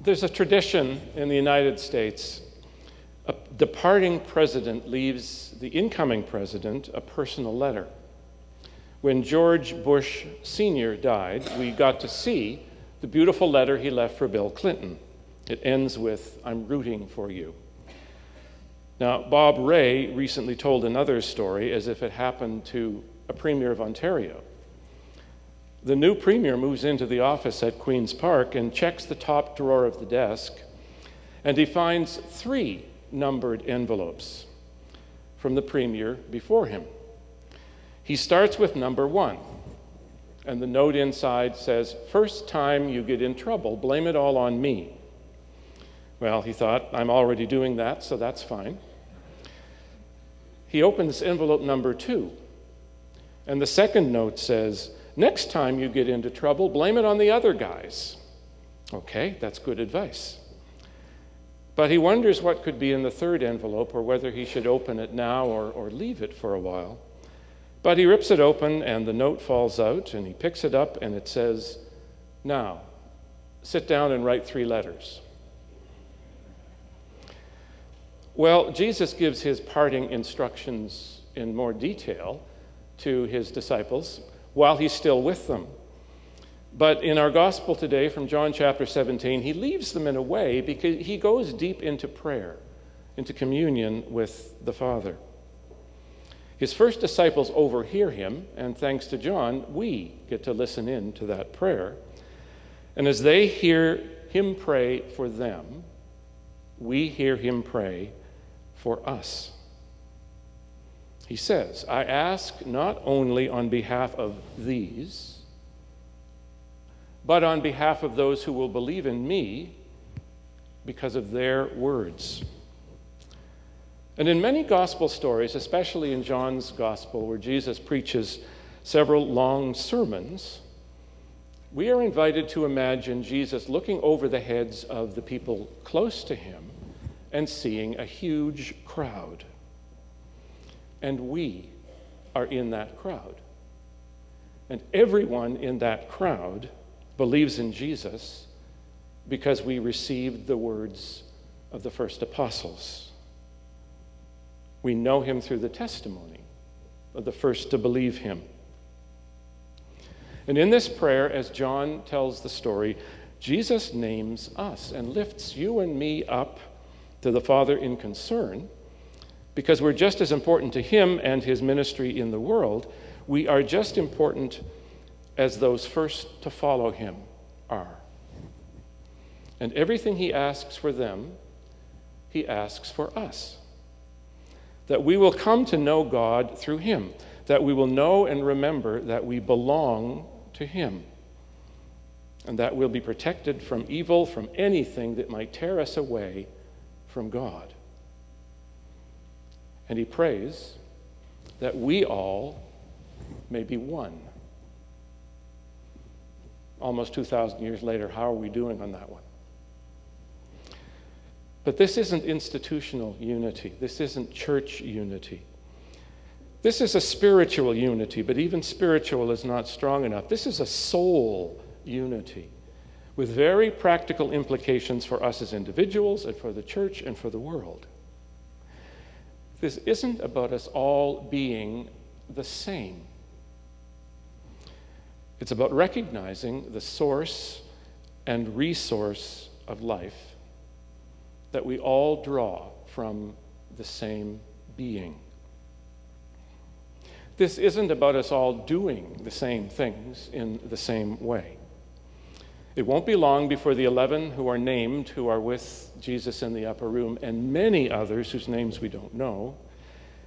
There's a tradition in the United States. A departing president leaves the incoming president a personal letter. When George Bush Sr. died, we got to see the beautiful letter he left for Bill Clinton. It ends with, I'm rooting for you. Now, Bob Rae recently told another story as if it happened to a premier of Ontario. The new premier moves into the office at Queen's Park and checks the top drawer of the desk, and he finds three numbered envelopes from the premier before him. He starts with number one, and the note inside says, First time you get in trouble, blame it all on me. Well, he thought, I'm already doing that, so that's fine. He opens envelope number two, and the second note says, Next time you get into trouble, blame it on the other guys. Okay, that's good advice. But he wonders what could be in the third envelope or whether he should open it now or, or leave it for a while. But he rips it open and the note falls out and he picks it up and it says, Now, sit down and write three letters. Well, Jesus gives his parting instructions in more detail to his disciples while he's still with them. But in our gospel today from John chapter 17, he leaves them in a way because he goes deep into prayer, into communion with the Father. His first disciples overhear him, and thanks to John, we get to listen in to that prayer. And as they hear him pray for them, we hear him pray for us. He says, I ask not only on behalf of these, but on behalf of those who will believe in me because of their words. And in many gospel stories, especially in John's gospel, where Jesus preaches several long sermons, we are invited to imagine Jesus looking over the heads of the people close to him and seeing a huge crowd and we are in that crowd. And everyone in that crowd believes in Jesus because we received the words of the first apostles. We know him through the testimony of the first to believe him. And in this prayer, as John tells the story, Jesus names us and lifts you and me up to the Father in concern because we're just as important to him and his ministry in the world. We are just important as those first to follow him are. And everything he asks for them, he asks for us. That we will come to know God through him, that we will know and remember that we belong to him, and that we'll be protected from evil, from anything that might tear us away from God. And he prays that we all may be one. Almost 2,000 years later, how are we doing on that one? But this isn't institutional unity. This isn't church unity. This is a spiritual unity, but even spiritual is not strong enough. This is a soul unity with very practical implications for us as individuals and for the church and for the world. This isn't about us all being the same. It's about recognizing the source and resource of life that we all draw from the same being. This isn't about us all doing the same things in the same way. It won't be long before the 11 who are named, who are with Jesus in the upper room, and many others whose names we don't know,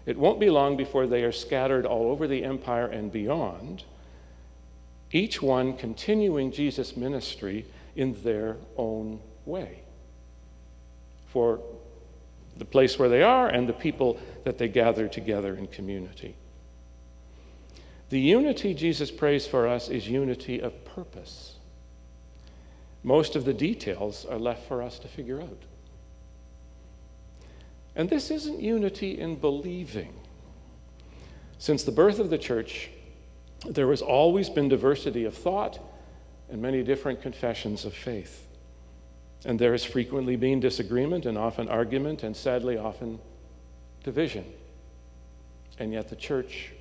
it won't be long before they are scattered all over the empire and beyond, each one continuing Jesus' ministry in their own way for the place where they are and the people that they gather together in community. The unity Jesus prays for us is unity of purpose. Most of the details are left for us to figure out. And this isn't unity in believing. Since the birth of the church, there has always been diversity of thought and many different confessions of faith. And there has frequently been disagreement and often argument and sadly often division. And yet the church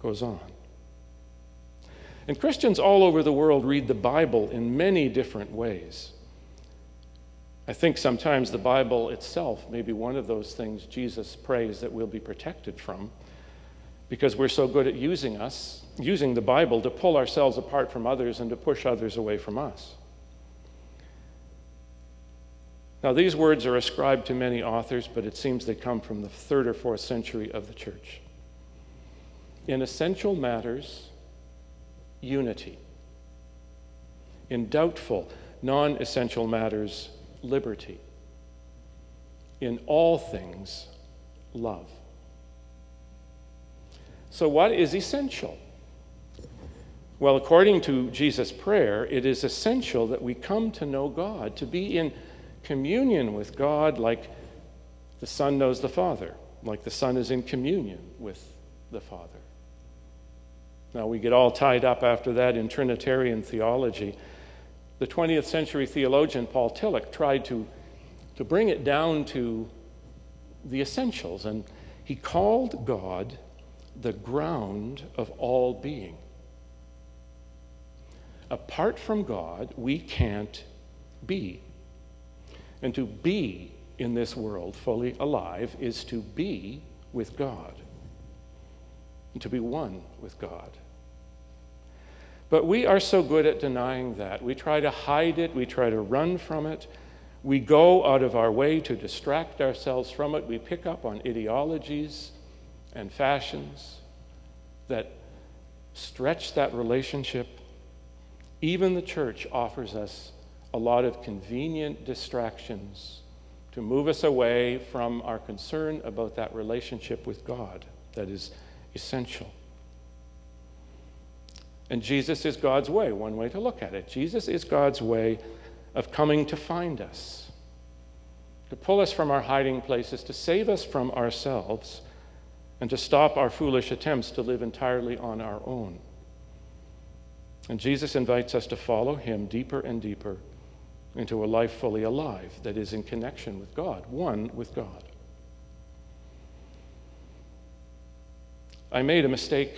goes on. And Christians all over the world read the Bible in many different ways. I think sometimes the Bible itself may be one of those things Jesus prays that we'll be protected from because we're so good at using us, using the Bible to pull ourselves apart from others and to push others away from us. Now, these words are ascribed to many authors, but it seems they come from the third or fourth century of the church. In essential matters, unity. In doubtful, non essential matters, liberty. In all things, love. So, what is essential? Well, according to Jesus' prayer, it is essential that we come to know God, to be in communion with God like the Son knows the Father, like the Son is in communion with the Father. Now, we get all tied up after that in Trinitarian theology. The 20th century theologian Paul Tillich tried to, to bring it down to the essentials, and he called God the ground of all being. Apart from God, we can't be. And to be in this world fully alive is to be with God, to be one with God. But we are so good at denying that. We try to hide it, we try to run from it. We go out of our way to distract ourselves from it. We pick up on ideologies and fashions that stretch that relationship. Even the church offers us a lot of convenient distractions to move us away from our concern about that relationship with God that is essential. And Jesus is God's way, one way to look at it. Jesus is God's way of coming to find us, to pull us from our hiding places, to save us from ourselves, and to stop our foolish attempts to live entirely on our own. And Jesus invites us to follow him deeper and deeper into a life fully alive that is in connection with God, one with God. I made a mistake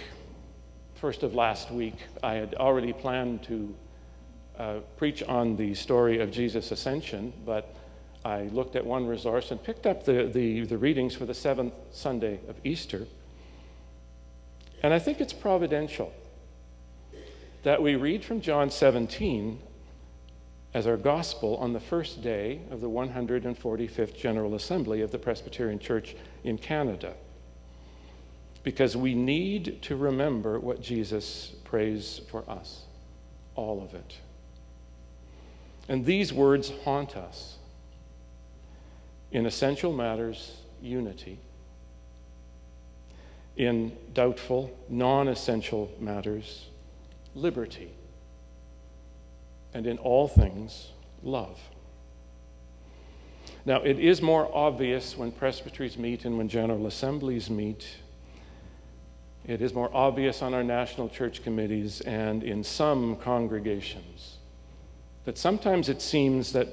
first of last week. I had already planned to uh, preach on the story of Jesus' ascension, but I looked at one resource and picked up the, the, the readings for the seventh Sunday of Easter. And I think it's providential that we read from John 17 as our gospel on the first day of the 145th General Assembly of the Presbyterian Church in Canada. Because we need to remember what Jesus prays for us, all of it. And these words haunt us. In essential matters, unity. In doubtful, non essential matters, liberty and in all things, love. Now, it is more obvious when presbyteries meet and when general assemblies meet. It is more obvious on our national church committees and in some congregations that sometimes it seems that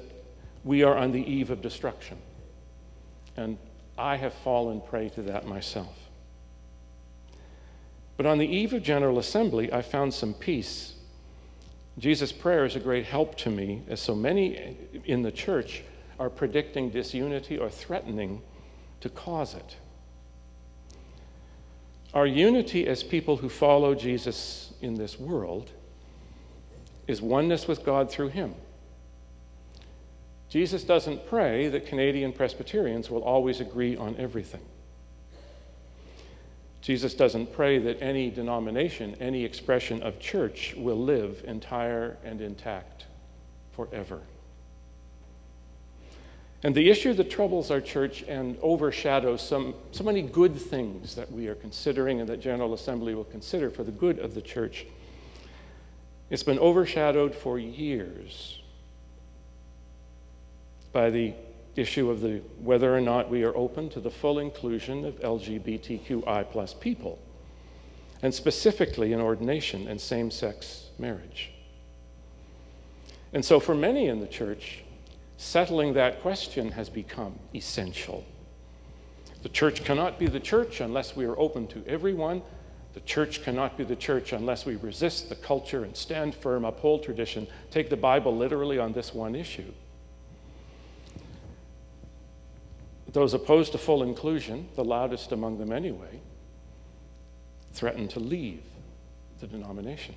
we are on the eve of destruction. And I have fallen prey to that myself. But on the eve of General Assembly, I found some peace Jesus' prayer is a great help to me, as so many in the church are predicting disunity or threatening to cause it. Our unity as people who follow Jesus in this world is oneness with God through Him. Jesus doesn't pray that Canadian Presbyterians will always agree on everything. Jesus doesn't pray that any denomination, any expression of church will live entire and intact forever. And the issue that troubles our church and overshadows some, so many good things that we are considering and that General Assembly will consider for the good of the church, it's been overshadowed for years by the issue of the whether or not we are open to the full inclusion of LGBTQI plus people, and specifically in ordination and same sex marriage. And so, for many in the church, settling that question has become essential. The church cannot be the church unless we are open to everyone. The church cannot be the church unless we resist the culture and stand firm, uphold tradition, take the Bible literally on this one issue. Those opposed to full inclusion, the loudest among them anyway, threaten to leave the denomination.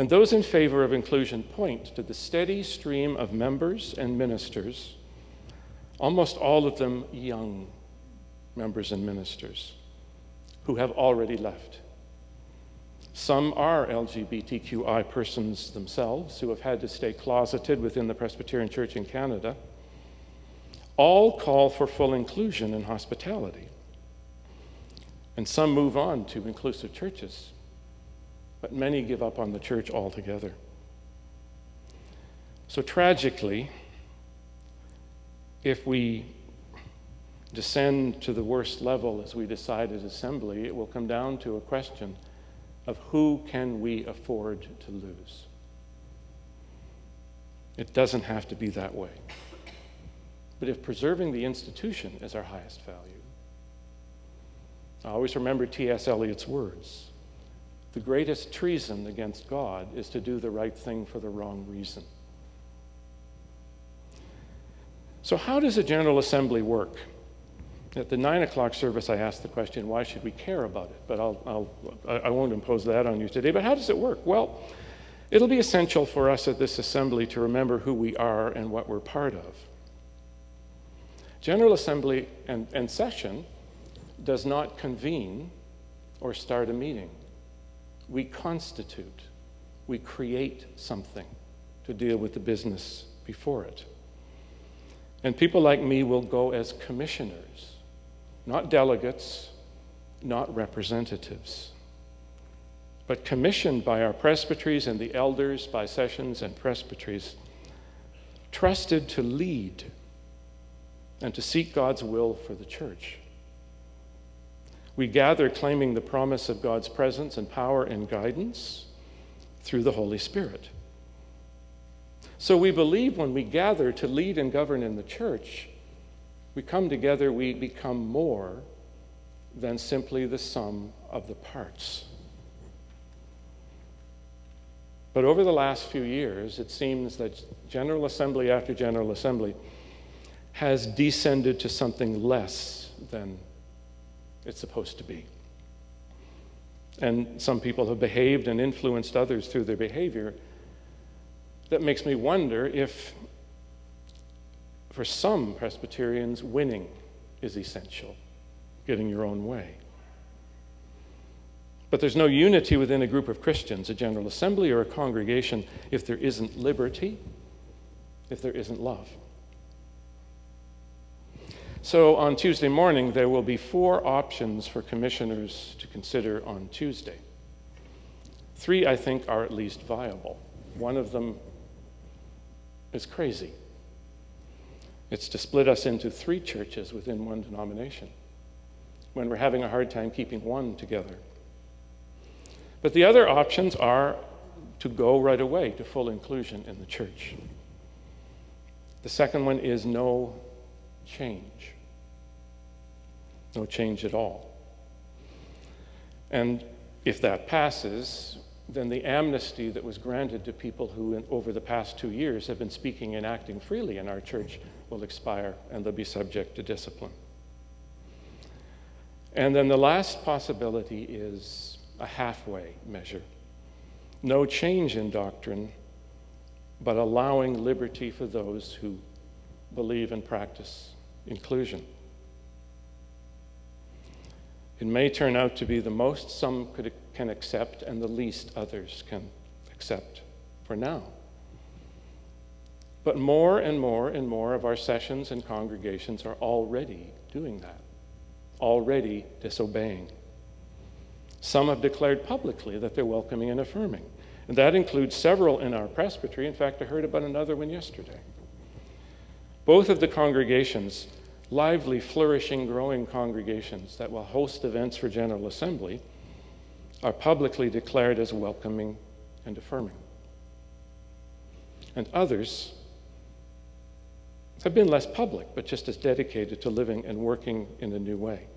And those in favor of inclusion point to the steady stream of members and ministers, almost all of them young members and ministers, who have already left. Some are LGBTQI persons themselves who have had to stay closeted within the Presbyterian Church in Canada. All call for full inclusion and hospitality. And some move on to inclusive churches but many give up on the church altogether. So tragically, if we descend to the worst level as we decide as assembly, it will come down to a question of who can we afford to lose. It doesn't have to be that way. But if preserving the institution is our highest value, I always remember T.S. Eliot's words the greatest treason against God is to do the right thing for the wrong reason. So, how does a General Assembly work? At the nine o'clock service, I asked the question, why should we care about it? But I'll, I'll, I won't impose that on you today. But how does it work? Well, it'll be essential for us at this assembly to remember who we are and what we're part of. General Assembly and, and session does not convene or start a meeting we constitute, we create something to deal with the business before it. And people like me will go as commissioners, not delegates, not representatives, but commissioned by our presbyteries and the elders, by sessions and presbyteries, trusted to lead and to seek God's will for the church. We gather claiming the promise of God's presence and power and guidance through the Holy Spirit. So we believe when we gather to lead and govern in the church, we come together, we become more than simply the sum of the parts. But over the last few years, it seems that General Assembly after General Assembly has descended to something less than it's supposed to be. And some people have behaved and influenced others through their behavior. That makes me wonder if, for some Presbyterians, winning is essential, getting your own way. But there's no unity within a group of Christians, a general assembly, or a congregation if there isn't liberty, if there isn't love. So on Tuesday morning, there will be four options for commissioners to consider on Tuesday. Three, I think, are at least viable. One of them is crazy. It's to split us into three churches within one denomination when we're having a hard time keeping one together. But the other options are to go right away to full inclusion in the church. The second one is no change. No change at all. And if that passes, then the amnesty that was granted to people who, in, over the past two years, have been speaking and acting freely in our church will expire and they'll be subject to discipline. And then the last possibility is a halfway measure no change in doctrine, but allowing liberty for those who believe and practice inclusion. It may turn out to be the most some could, can accept and the least others can accept for now. But more and more and more of our sessions and congregations are already doing that, already disobeying. Some have declared publicly that they're welcoming and affirming. And that includes several in our presbytery. In fact, I heard about another one yesterday. Both of the congregations lively, flourishing, growing congregations that will host events for General Assembly are publicly declared as welcoming and affirming. And others have been less public, but just as dedicated to living and working in a new way.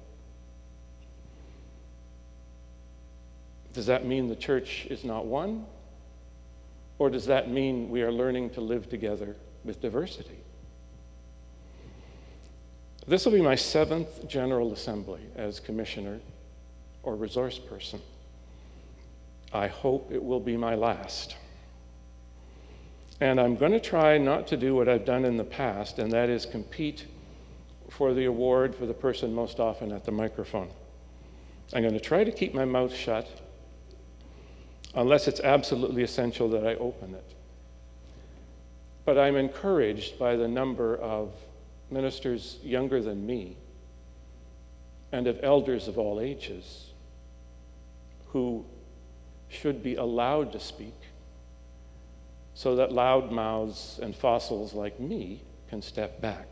Does that mean the church is not one? Or does that mean we are learning to live together with diversity? This will be my seventh General Assembly as commissioner or resource person. I hope it will be my last. And I'm going to try not to do what I've done in the past, and that is compete for the award for the person most often at the microphone. I'm going to try to keep my mouth shut unless it's absolutely essential that I open it. But I'm encouraged by the number of ministers younger than me and of elders of all ages who should be allowed to speak so that loud mouths and fossils like me can step back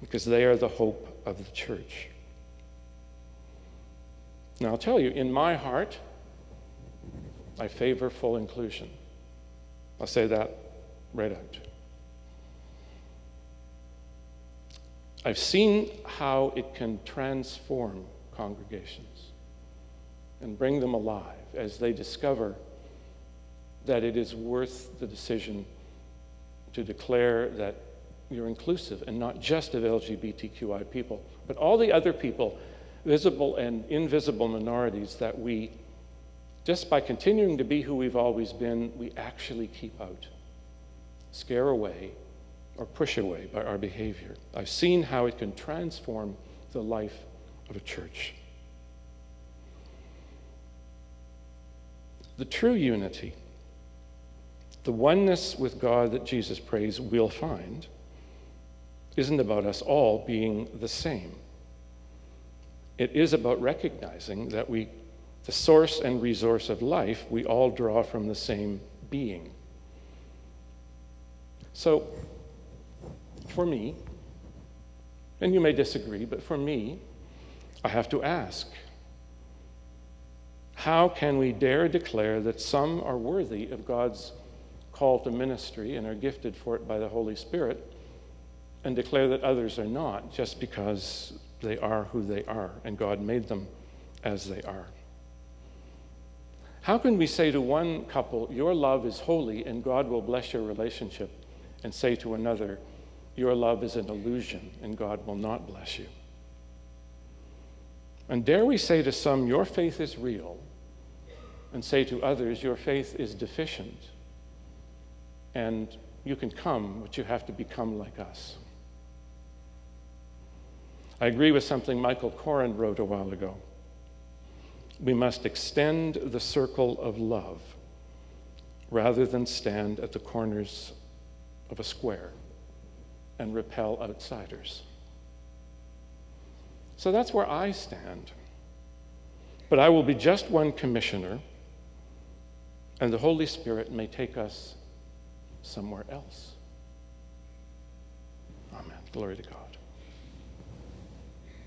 because they are the hope of the church. Now, I'll tell you, in my heart, I favor full inclusion. I'll say that right out. I've seen how it can transform congregations and bring them alive as they discover that it is worth the decision to declare that you're inclusive and not just of LGBTQI people, but all the other people, visible and invisible minorities that we just by continuing to be who we've always been, we actually keep out, scare away, or push away by our behavior. I've seen how it can transform the life of a church. The true unity, the oneness with God that Jesus prays we'll find, isn't about us all being the same. It is about recognizing that we the source and resource of life, we all draw from the same being. So, for me, and you may disagree, but for me, I have to ask how can we dare declare that some are worthy of God's call to ministry and are gifted for it by the Holy Spirit, and declare that others are not just because they are who they are and God made them as they are? How can we say to one couple, Your love is holy and God will bless your relationship, and say to another, Your love is an illusion and God will not bless you? And dare we say to some, Your faith is real, and say to others, Your faith is deficient, and you can come, but you have to become like us? I agree with something Michael Coren wrote a while ago we must extend the circle of love rather than stand at the corners of a square and repel outsiders. So that's where I stand. But I will be just one commissioner, and the Holy Spirit may take us somewhere else. Amen. Glory to God.